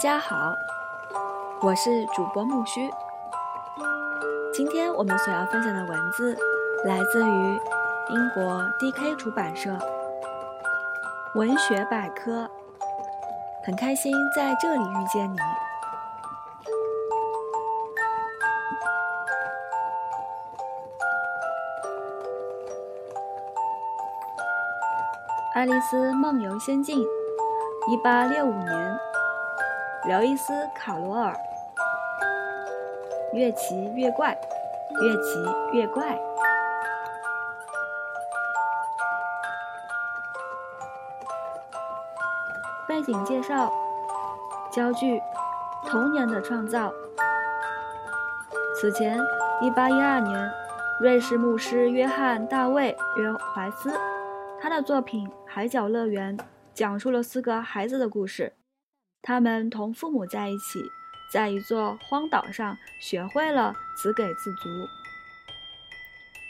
家好，我是主播木须。今天我们所要分享的文字来自于英国 D.K 出版社《文学百科》，很开心在这里遇见你。《爱丽丝梦游仙境》，一八六五年，刘易斯·卡罗尔。越奇越怪，越奇越怪。背景介绍：焦距，童年的创造。此前，1812年，瑞士牧师约翰·大卫·约怀斯。他的作品《海角乐园》讲述了四个孩子的故事，他们同父母在一起，在一座荒岛上学会了自给自足。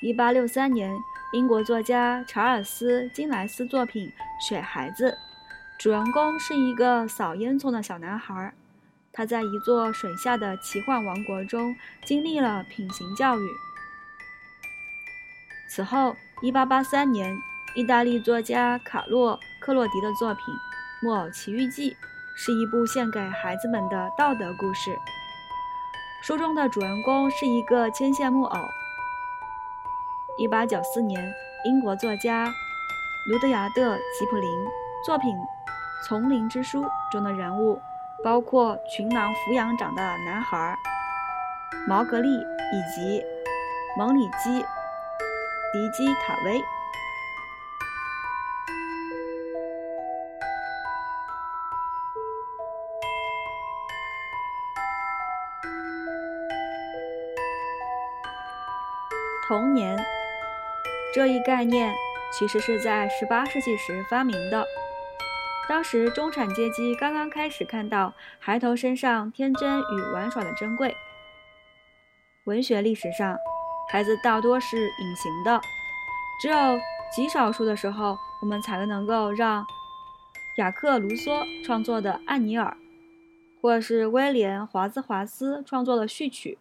一八六三年，英国作家查尔斯·金莱斯作品《水孩子》，主人公是一个扫烟囱的小男孩，他在一座水下的奇幻王国中经历了品行教育。此后，一八八三年。意大利作家卡洛·克洛迪的作品《木偶奇遇记》是一部献给孩子们的道德故事。书中的主人公是一个牵线木偶。1894年，英国作家卢德亚德·吉普林作品《丛林之书》中的人物包括群狼抚养长的男孩毛格利以及蒙里基·迪基塔威。这一概念其实是在18世纪时发明的。当时中产阶级刚刚开始看到孩童身上天真与玩耍的珍贵。文学历史上，孩子大多是隐形的，只有极少数的时候，我们才能够让雅克·卢梭创作的《安妮尔》，或是威廉·华兹华斯创作的序曲。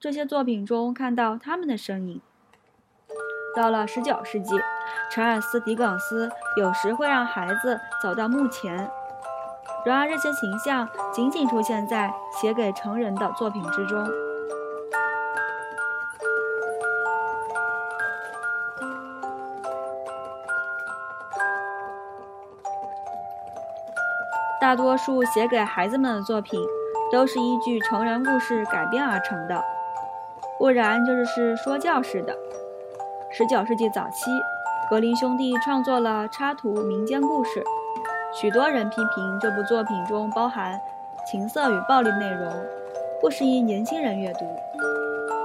这些作品中看到他们的身影。到了19世纪，查尔斯·狄更斯有时会让孩子走到墓前，然而这些形象仅仅出现在写给成人的作品之中。大多数写给孩子们的作品都是依据成人故事改编而成的。不然就是说教式的。十九世纪早期，格林兄弟创作了插图民间故事，许多人批评这部作品中包含情色与暴力内容，不适宜年轻人阅读。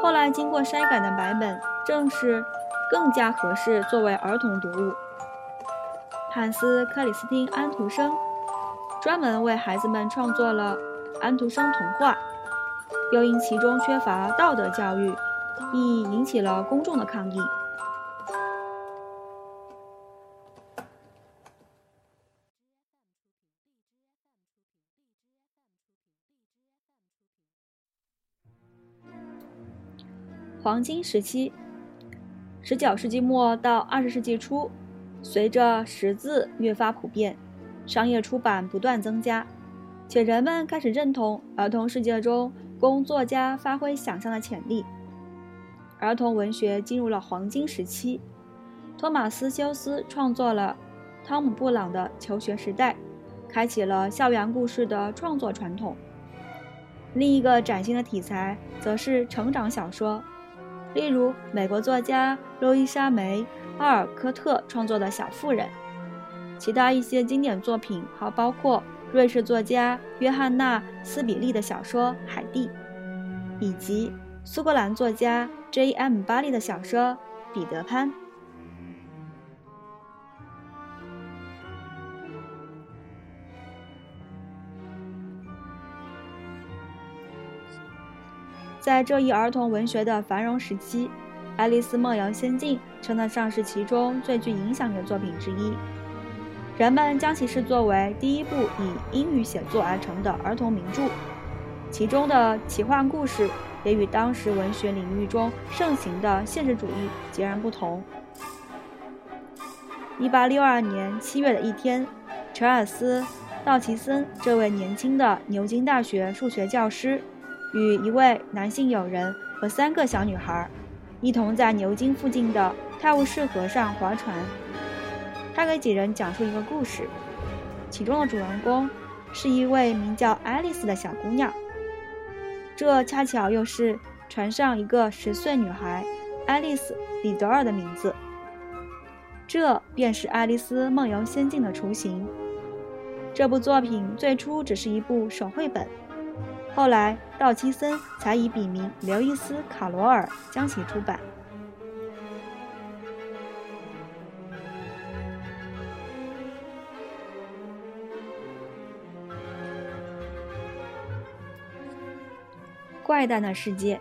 后来经过筛改的版本，正是更加合适作为儿童读物。汉斯·克里斯汀·安徒生专门为孩子们创作了《安徒生童话》。又因其中缺乏道德教育，亦引起了公众的抗议。黄金时期，十九世纪末到二十世纪初，随着识字越发普遍，商业出版不断增加，且人们开始认同儿童世界中。供作家发挥想象的潜力，儿童文学进入了黄金时期。托马斯·休斯创作了《汤姆·布朗的求学时代》，开启了校园故事的创作传统。另一个崭新的题材则是成长小说，例如美国作家路易莎·梅·奥尔科特创作的《小妇人》。其他一些经典作品还包括。瑞士作家约翰娜·斯比利的小说《海蒂》，以及苏格兰作家 J.M. 巴利的小说《彼得潘》。在这一儿童文学的繁荣时期，《爱丽丝梦游仙境》称得上是其中最具影响的作品之一。人们将其视作为第一部以英语写作而成的儿童名著，其中的奇幻故事也与当时文学领域中盛行的现实主义截然不同。一八六二年七月的一天，查尔斯·道奇森这位年轻的牛津大学数学教师，与一位男性友人和三个小女孩，一同在牛津附近的泰晤士河上划船。他给几人讲述一个故事，其中的主人公是一位名叫爱丽丝的小姑娘。这恰巧又是船上一个十岁女孩爱丽丝·李德尔的名字。这便是《爱丽丝梦游仙境》的雏形。这部作品最初只是一部手绘本，后来道奇森才以笔名刘易斯·卡罗尔将其出版。怪诞的世界。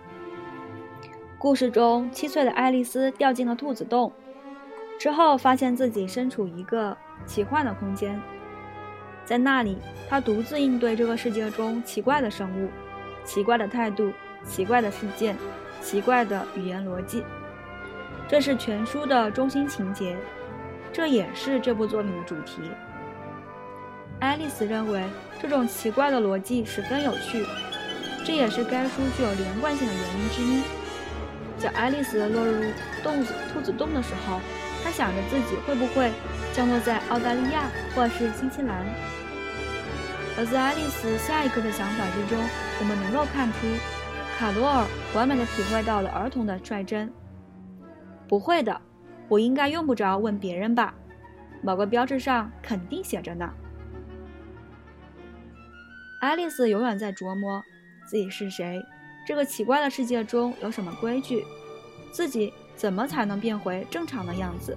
故事中，七岁的爱丽丝掉进了兔子洞，之后发现自己身处一个奇幻的空间，在那里，他独自应对这个世界中奇怪的生物、奇怪的态度、奇怪的事件、奇怪的语言逻辑。这是全书的中心情节，这也是这部作品的主题。爱丽丝认为这种奇怪的逻辑十分有趣。这也是该书具有连贯性的原因之一。在爱丽丝落入洞子兔子洞的时候，他想着自己会不会降落在澳大利亚或是新西兰。而在爱丽丝下一刻的想法之中，我们能够看出，卡罗尔完美的体会到了儿童的率真。不会的，我应该用不着问别人吧？某个标志上肯定写着呢。爱丽丝永远在琢磨。自己是谁？这个奇怪的世界中有什么规矩？自己怎么才能变回正常的样子？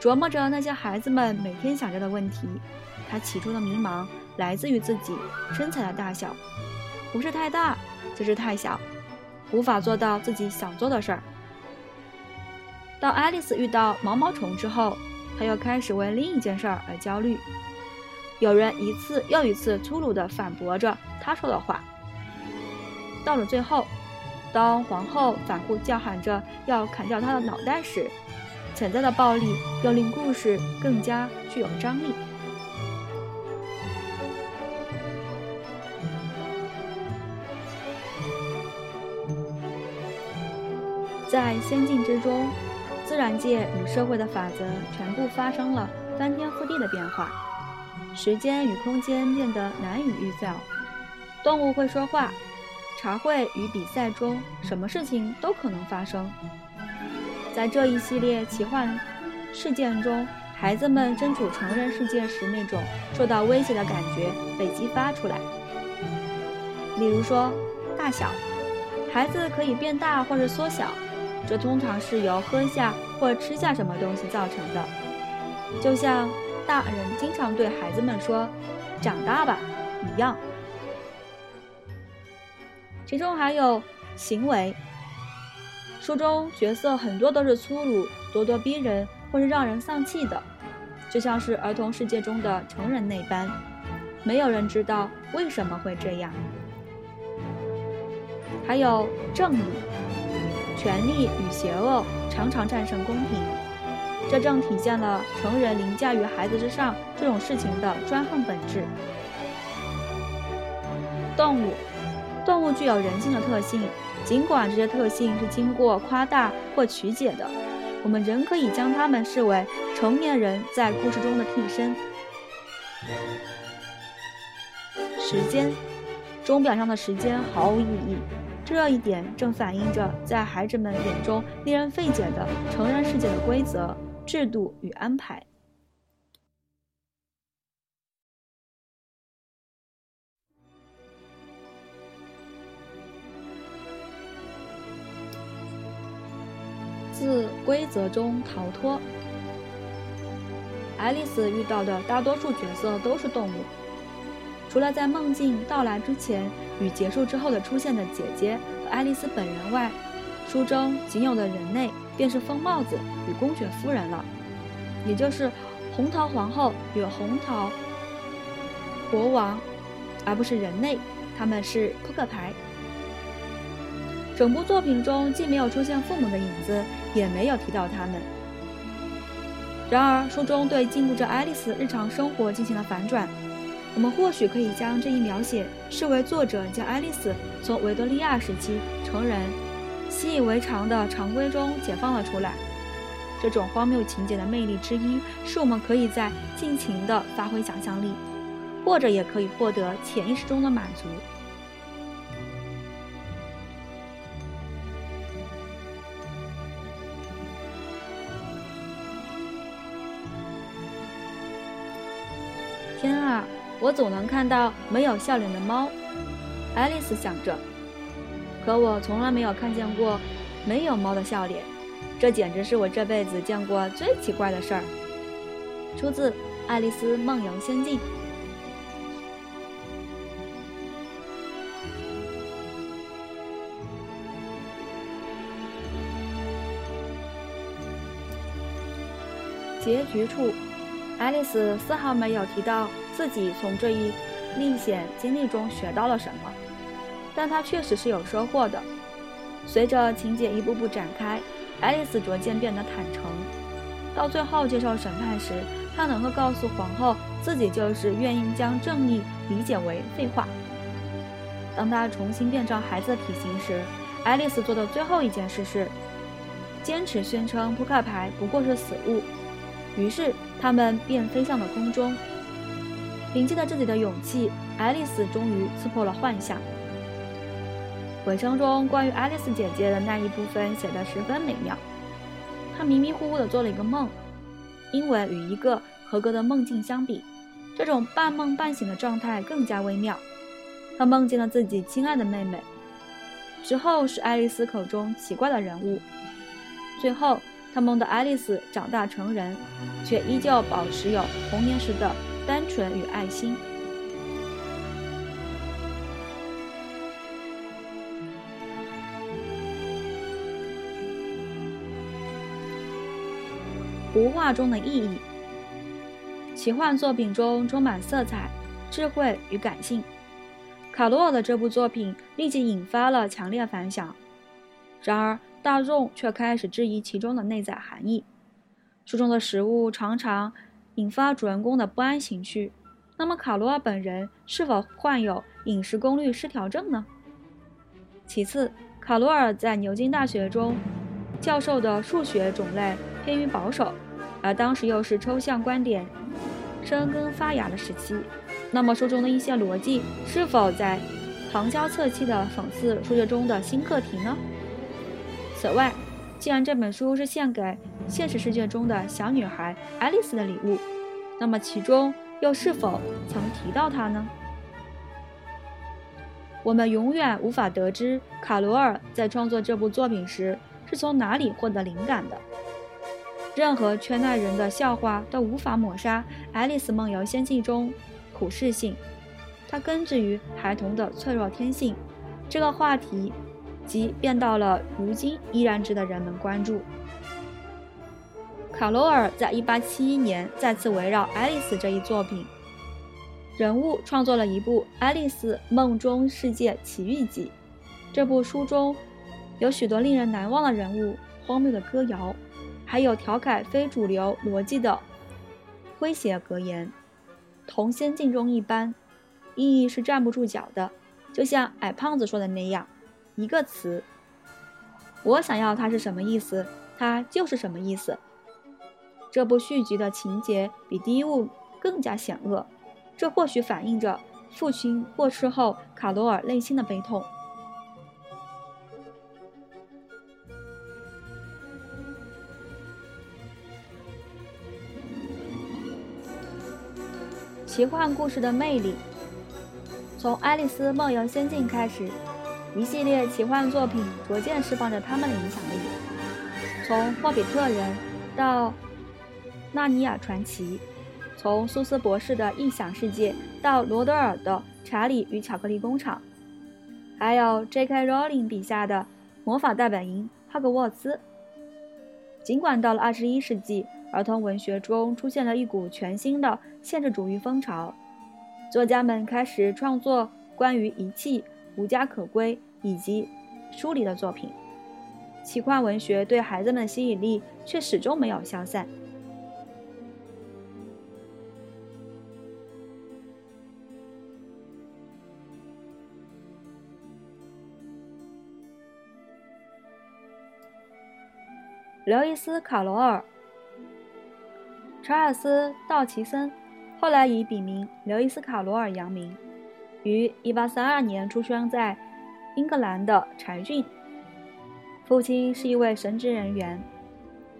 琢磨着那些孩子们每天想着的问题，他起初的迷茫来自于自己身材的大小，不是太大，就是太小，无法做到自己想做的事儿。当爱丽丝遇到毛毛虫之后，她又开始为另一件事儿而焦虑。有人一次又一次粗鲁地反驳着他说的话。到了最后，当皇后反复叫喊着要砍掉他的脑袋时，潜在的暴力又令故事更加具有张力。在仙境之中，自然界与社会的法则全部发生了翻天覆地的变化。时间与空间变得难以预料，动物会说话，茶会与比赛中，什么事情都可能发生。在这一系列奇幻事件中，孩子们身处成人世界时那种受到威胁的感觉被激发出来。例如说，大小，孩子可以变大或者缩小，这通常是由喝下或吃下什么东西造成的，就像。大人经常对孩子们说：“长大吧。”一样。其中还有行为。书中角色很多都是粗鲁、咄咄逼人，或是让人丧气的，就像是儿童世界中的成人那般。没有人知道为什么会这样。还有正义，权力与邪恶常常战胜公平。这正体现了成人凌驾于孩子之上这种事情的专横本质。动物，动物具有人性的特性，尽管这些特性是经过夸大或曲解的，我们仍可以将它们视为成年人在故事中的替身。时间，钟表上的时间毫无意义，这一点正反映着在孩子们眼中令人费解的成人世界的规则。制度与安排。自规则中逃脱。爱丽丝遇到的大多数角色都是动物，除了在梦境到来之前与结束之后的出现的姐姐和爱丽丝本人外，书中仅有的人类。便是疯帽子与公爵夫人了，也就是红桃皇后与红桃国王，而不是人类，他们是扑克牌。整部作品中既没有出现父母的影子，也没有提到他们。然而，书中对禁锢着爱丽丝日常生活进行了反转。我们或许可以将这一描写视为作者将爱丽丝从维多利亚时期成人习以为常的常规中解放了出来。这种荒谬情节的魅力之一，是我们可以在尽情地发挥想象力，或者也可以获得潜意识中的满足。我总能看到没有笑脸的猫，爱丽丝想着。可我从来没有看见过没有猫的笑脸，这简直是我这辈子见过最奇怪的事儿。出自《爱丽丝梦游仙境》。结局处。爱丽丝丝毫没有提到自己从这一历险经历中学到了什么，但他确实是有收获的。随着情节一步步展开，爱丽丝逐渐变得坦诚。到最后接受审判时，她能够告诉皇后自己就是愿意将正义理解为废话。当她重新变成孩子的体型时，爱丽丝做的最后一件事是坚持宣称扑克牌不过是死物。于是，他们便飞向了空中。凭借着自己的勇气，爱丽丝终于刺破了幻想。尾声中关于爱丽丝姐姐的那一部分写得十分美妙。她迷迷糊糊地做了一个梦，因为与一个合格的梦境相比，这种半梦半醒的状态更加微妙。她梦见了自己亲爱的妹妹，之后是爱丽丝口中奇怪的人物，最后。她梦到爱丽丝长大成人，却依旧保持有童年时的单纯与爱心。图画中的意义，奇幻作品中充满色彩、智慧与感性。卡罗尔的这部作品立即引发了强烈反响。然而，大众却开始质疑其中的内在含义。书中的食物常常引发主人公的不安情绪。那么，卡罗尔本人是否患有饮食功率失调症呢？其次，卡罗尔在牛津大学中教授的数学种类偏于保守，而当时又是抽象观点生根发芽的时期。那么，书中的一些逻辑是否在旁敲侧击地讽刺数学中的新课题呢？此外，既然这本书是献给现实世界中的小女孩爱丽丝的礼物，那么其中又是否曾提到她呢？我们永远无法得知卡罗尔在创作这部作品时是从哪里获得灵感的。任何圈内人的笑话都无法抹杀《爱丽丝梦游仙境》中苦世性，它根植于孩童的脆弱天性。这个话题。即变到了如今依然值得人们关注。卡罗尔在1871年再次围绕《爱丽丝》这一作品人物创作了一部《爱丽丝梦中世界奇遇记》。这部书中有许多令人难忘的人物、荒谬的歌谣，还有调侃非主流逻辑的诙谐格言，同《仙境》中一般，意义是站不住脚的，就像矮胖子说的那样。一个词，我想要它是什么意思，它就是什么意思。这部续集的情节比第一部更加险恶，这或许反映着父亲过世后卡罗尔内心的悲痛。奇幻故事的魅力，从《爱丽丝梦游仙境》开始。一系列奇幻作品逐渐释放着他们的影响力，从《霍比特人》到《纳尼亚传奇》，从苏斯博士的异想世界到罗德尔的《查理与巧克力工厂》，还有 J.K. Rowling 笔下的魔法大本营《哈格沃兹》。尽管到了二十一世纪，儿童文学中出现了一股全新的现实主义风潮，作家们开始创作关于遗弃、无家可归以及疏离的作品。奇幻文学对孩子们的吸引力却始终没有消散。刘易斯·卡罗尔、查尔斯·道奇森，后来以笔名刘易斯·卡罗尔扬名，于1832年出生在英格兰的柴郡。父亲是一位神职人员，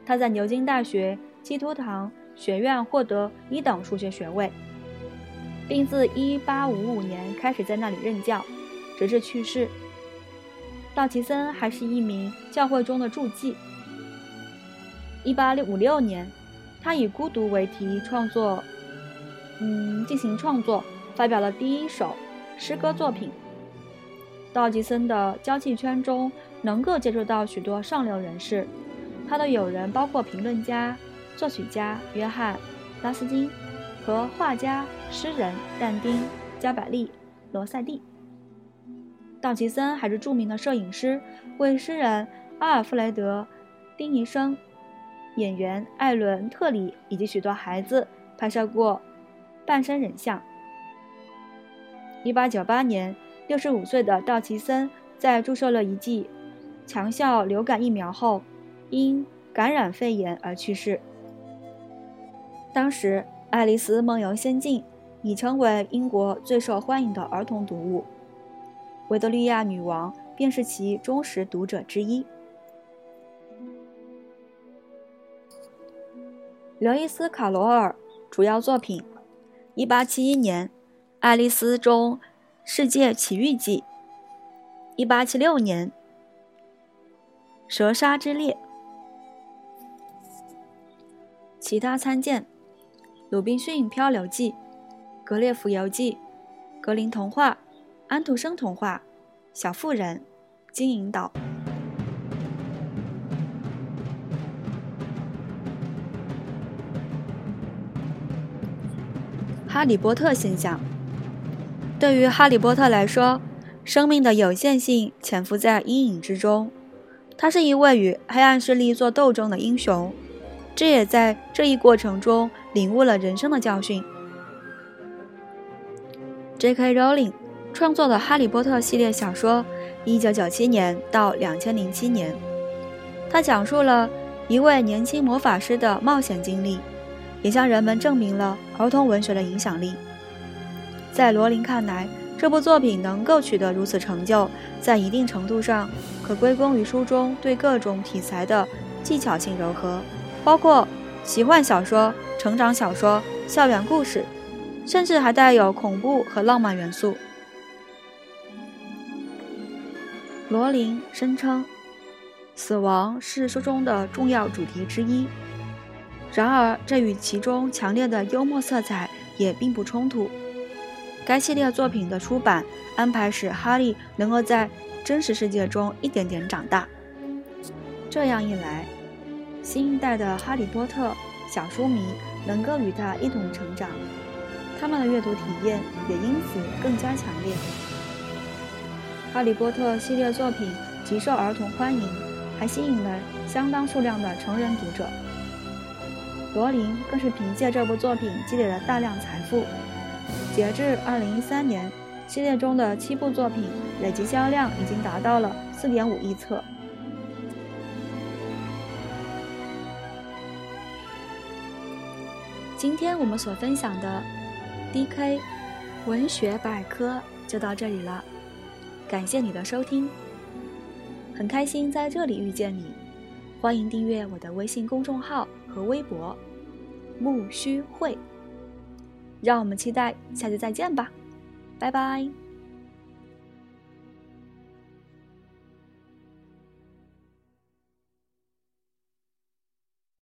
他在牛津大学基督堂学院获得一等数学学位，并自1855年开始在那里任教，直至去世。道奇森还是一名教会中的助祭。一八六五六年，他以孤独为题创作，嗯，进行创作，发表了第一首诗歌作品。道吉森的交际圈中能够接触到许多上流人士，他的友人包括评论家、作曲家约翰·拉斯金和画家、诗人但丁·加百利·罗塞蒂。道奇森还是著名的摄影师，为诗人阿尔弗雷德·丁尼生。演员艾伦·特里以及许多孩子拍摄过半身人像。1898年，65岁的道奇森在注射了一剂强效流感疫苗后，因感染肺炎而去世。当时，《爱丽丝梦游仙境》已成为英国最受欢迎的儿童读物，维多利亚女王便是其忠实读者之一。刘易斯·卡罗尔主要作品：1871年《爱丽丝中世界奇遇记》，1876年《蛇鲨之猎》。其他参见：《鲁滨逊漂流记》《格列佛游记》《格林童话》《安徒生童话》《小妇人》《金银岛》。哈利波特现象。对于哈利波特来说，生命的有限性潜伏在阴影之中。他是一位与黑暗势力做斗争的英雄，这也在这一过程中领悟了人生的教训。J.K. Rowling 创作的《哈利波特》系列小说，1997年到2007年，他讲述了一位年轻魔法师的冒险经历。也向人们证明了儿童文学的影响力。在罗琳看来，这部作品能够取得如此成就，在一定程度上可归功于书中对各种题材的技巧性糅合，包括奇幻小说、成长小说、校园故事，甚至还带有恐怖和浪漫元素。罗琳声称，死亡是书中的重要主题之一。然而，这与其中强烈的幽默色彩也并不冲突。该系列作品的出版安排使哈利能够在真实世界中一点点长大。这样一来，新一代的哈利波特小书迷能够与他一同成长，他们的阅读体验也因此更加强烈。哈利波特系列作品极受儿童欢迎，还吸引了相当数量的成人读者。罗琳更是凭借这部作品积累了大量财富。截至2013年，系列中的七部作品累计销量已经达到了4.5亿册。今天我们所分享的 DK 文学百科就到这里了，感谢你的收听，很开心在这里遇见你。欢迎订阅我的微信公众号和微博“木须会”，让我们期待下期再见吧，拜拜。